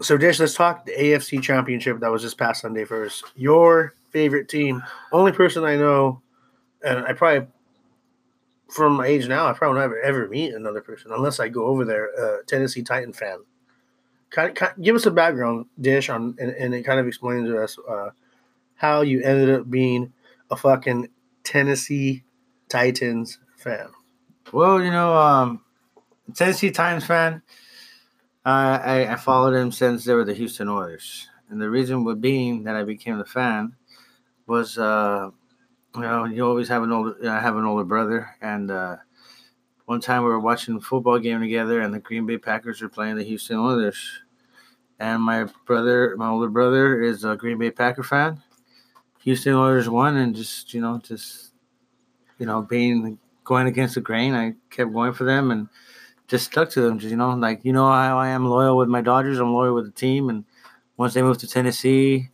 So, Dish, let's talk the AFC Championship that was this past Sunday first. Your favorite team, only person I know, and I probably, from my age now, I probably never ever meet another person unless I go over there, uh, Tennessee Titan fan. Kind of, give us a background, Dish, on and, and it kind of explains to us uh, how you ended up being a fucking Tennessee Titans fan. Well, you know, um, Tennessee Titans fan. Uh, I, I followed them since they were the Houston Oilers, and the reason would being that I became a fan was, uh, you know, you always have an older, I have an older brother, and uh, one time we were watching a football game together, and the Green Bay Packers were playing the Houston Oilers, and my brother, my older brother, is a Green Bay Packer fan. Houston Oilers won, and just you know, just you know, being going against the grain, I kept going for them, and just stuck to them. Just you know, like you know how I am loyal with my Dodgers. I'm loyal with the team, and once they moved to Tennessee,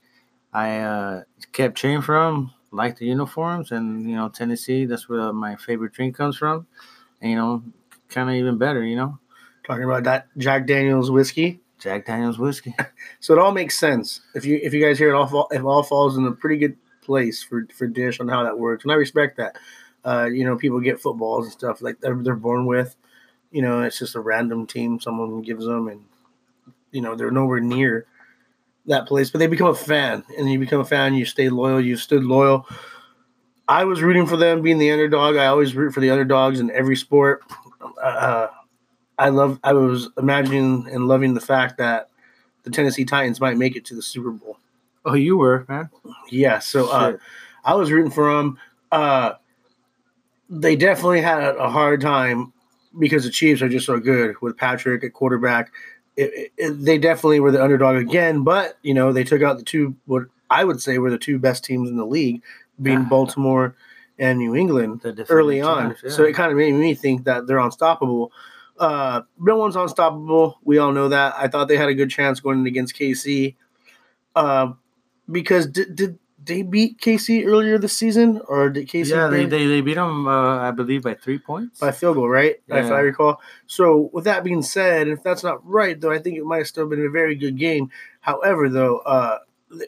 I uh, kept cheering for them. Liked the uniforms, and you know Tennessee. That's where my favorite drink comes from, and you know, kind of even better. You know, talking about that Jack Daniel's whiskey. Jack Daniel's whiskey. so it all makes sense if you if you guys hear it all it all falls in a pretty good place for for Dish on how that works, and I respect that. Uh, you know, people get footballs and stuff like they're, they're born with you know, it's just a random team someone gives them, and you know they're nowhere near that place. But they become a fan, and you become a fan. You stay loyal. You stood loyal. I was rooting for them being the underdog. I always root for the underdogs in every sport. Uh, I love. I was imagining and loving the fact that the Tennessee Titans might make it to the Super Bowl. Oh, you were, man. Yeah. So uh, I was rooting for them. Uh, they definitely had a hard time because the Chiefs are just so good with Patrick at quarterback. It, it, they definitely were the underdog again, but you know they took out the two what I would say were the two best teams in the league, being Baltimore and New England early on. yeah. So it kind of made me think that they're unstoppable. Uh, no one's unstoppable. We all know that. I thought they had a good chance going against KC. Uh, because did, did they beat KC earlier this season, or did KC? Yeah, they, they, they beat them, uh, I believe, by three points by field goal, right? Yeah. If I recall. So, with that being said, if that's not right, though, I think it might have still been a very good game. However, though, uh,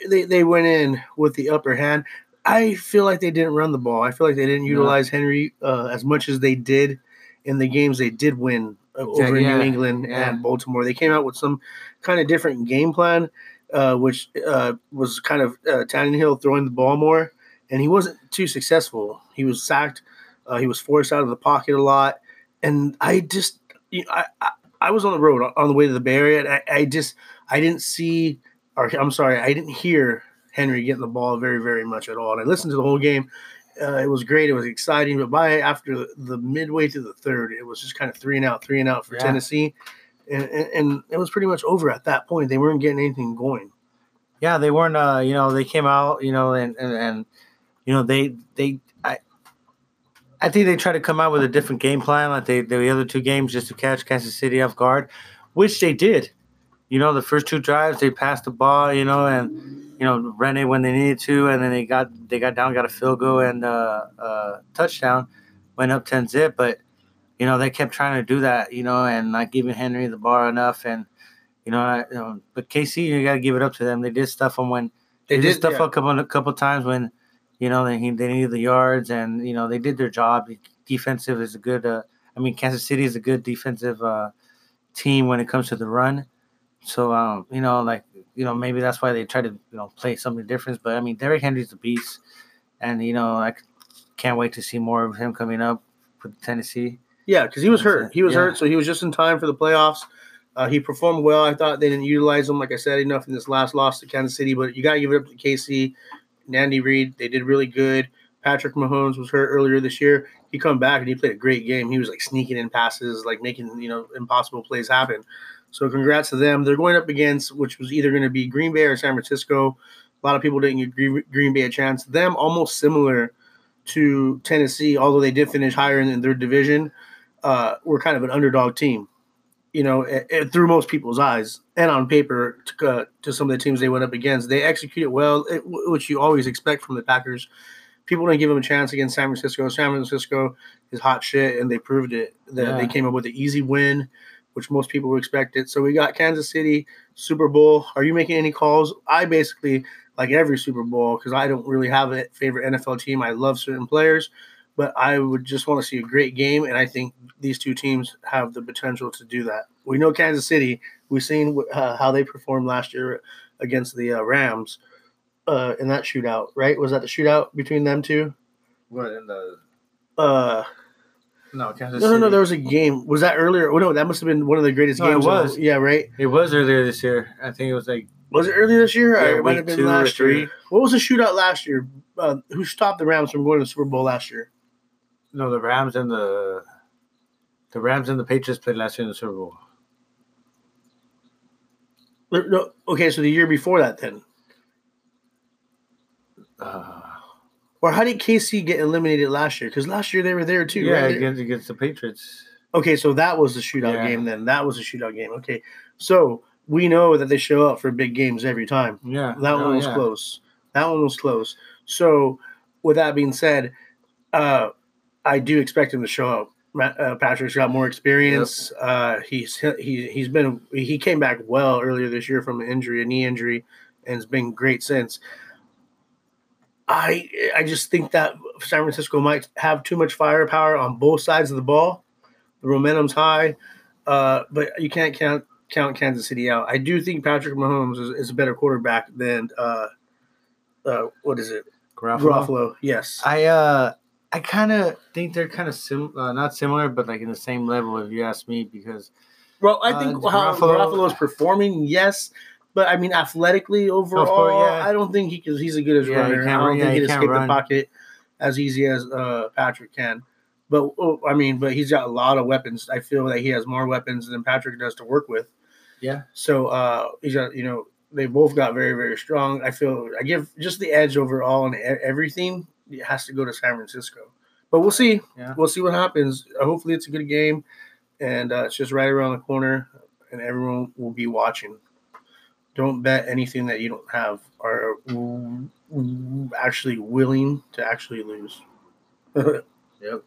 they they went in with the upper hand. I feel like they didn't run the ball. I feel like they didn't utilize Henry uh, as much as they did in the games they did win uh, over yeah, New England yeah. and Baltimore. They came out with some kind of different game plan uh, which uh, was kind of uh, Tannehill throwing the ball more, and he wasn't too successful. He was sacked. Uh, he was forced out of the pocket a lot, and I just, you know, I, I, I was on the road on the way to the Bay Area, and I, I just, I didn't see, or I'm sorry, I didn't hear Henry getting the ball very, very much at all. And I listened to the whole game. Uh, it was great. It was exciting. But by after the midway to the third, it was just kind of three and out, three and out for yeah. Tennessee and, and, it was pretty much over at that point. They weren't getting anything going. Yeah, they weren't. Uh, you know, they came out. You know, and and, and you know they they I. I think they tried to come out with a different game plan, like they the other two games, just to catch Kansas City off guard, which they did. You know, the first two drives they passed the ball, you know, and you know ran it when they needed to, and then they got they got down, got a field goal and uh, uh, touchdown, went up ten zip. But you know, they kept trying to do that, you know, and not giving Henry the bar enough. And, you know, I, you know but KC, you got to give it up to them. They did stuff on when they, they did, stuff yeah. a couple a couple times when, you know, they they needed the yards and you know they did their job. Defensive is a good. Uh, I mean, Kansas City is a good defensive uh, team when it comes to the run. So um, you know, like you know, maybe that's why they try to you know play something different. But I mean, Derrick Henry's a beast, and you know, I can't wait to see more of him coming up with Tennessee. Yeah, because he was hurt. He was yeah. hurt, so he was just in time for the playoffs. Uh, he performed well. I thought they didn't utilize him, like I said, enough in this last loss to Kansas City. But you got to give it up to KC, Andy Reid. They did really good. Patrick Mahomes was hurt earlier this year. He come back and he played a great game. He was like sneaking in passes, like making you know impossible plays happen. So congrats to them. They're going up against which was either going to be Green Bay or San Francisco. A lot of people didn't give Green Bay a chance. Them almost similar to Tennessee, although they did finish higher in their division uh, were kind of an underdog team, you know, it, it, through most people's eyes and on paper to, uh, to some of the teams they went up against. They executed well, it, which you always expect from the Packers. People didn't give them a chance against San Francisco. San Francisco is hot shit, and they proved it. That yeah. they came up with an easy win. which most people would expect it. So we got Kansas City Super Bowl. Are you making any calls? I basically like every Super Bowl because I don't really have a favorite NFL team. I love certain players, but I would just want to see a great game, and I think these two teams have the potential to do that. We know Kansas City. We've seen uh, how they performed last year against the uh, Rams uh, in that shootout, right? Was that the shootout between them two? What in the? Uh, no, Kansas no, no, no. There was a game. Was that earlier? Oh no, that must have been one of the greatest No, it games. of- was. yeah, right. It was earlier this year. I think it was like Was it earlier this year? Yeah, it might have been last year. What was the shootout last year? Uh, who stopped the Rams from going to the Super Bowl last year? No, the Rams and the the Rams and the Patriots played last year in the Super Bowl. No, okay, so the year before that, then, Uh, or how did KC get eliminated last year? Because last year they were there too. yeah, right? against against the Patriots. Okay, so that was the shootout Yeah. game. Then that was a shootout game. Okay, so we know that they show up for big games every time. Yeah, That oh, one was yeah. close. That one was close. So, with that being said, uh, I do expect him to show up. Uh, Patrick's got more experience. Uh, he's he he's been he came back well earlier this year from an injury, a knee injury, and it's been great since. I I just think that San Francisco might have too much firepower on both sides of the ball. The momentum's high, uh, but you can't count count Kansas City out. I do think Patrick Mahomes is, is a better quarterback than uh, uh, what is it? Garoppolo. Ruffalo. Yes. I uh I kind of think they're kind of sim uh, not similar, but like in the same level. If you ask me, because Well, I think Uh, how Garoppolo is performing, yes, but I mean athletically overall, yeah. I don't think he can. He's as good as Yeah, runner. I don't think he can escape run. the pocket as easy as uh, Patrick can. But oh, I mean, but he's got a lot of weapons. I feel that he has more weapons than Patrick does to work with. yeah, So uh, he's got you know they both got very very strong. I feel I give just the edge overall and everything. It has to go to San Francisco, but we'll see. Yeah. We'll see what happens. Uh, hopefully, it's a good game, and uh, it's just right around the corner, and everyone will be watching. Don't bet anything that you don't have are actually willing to actually lose. yep.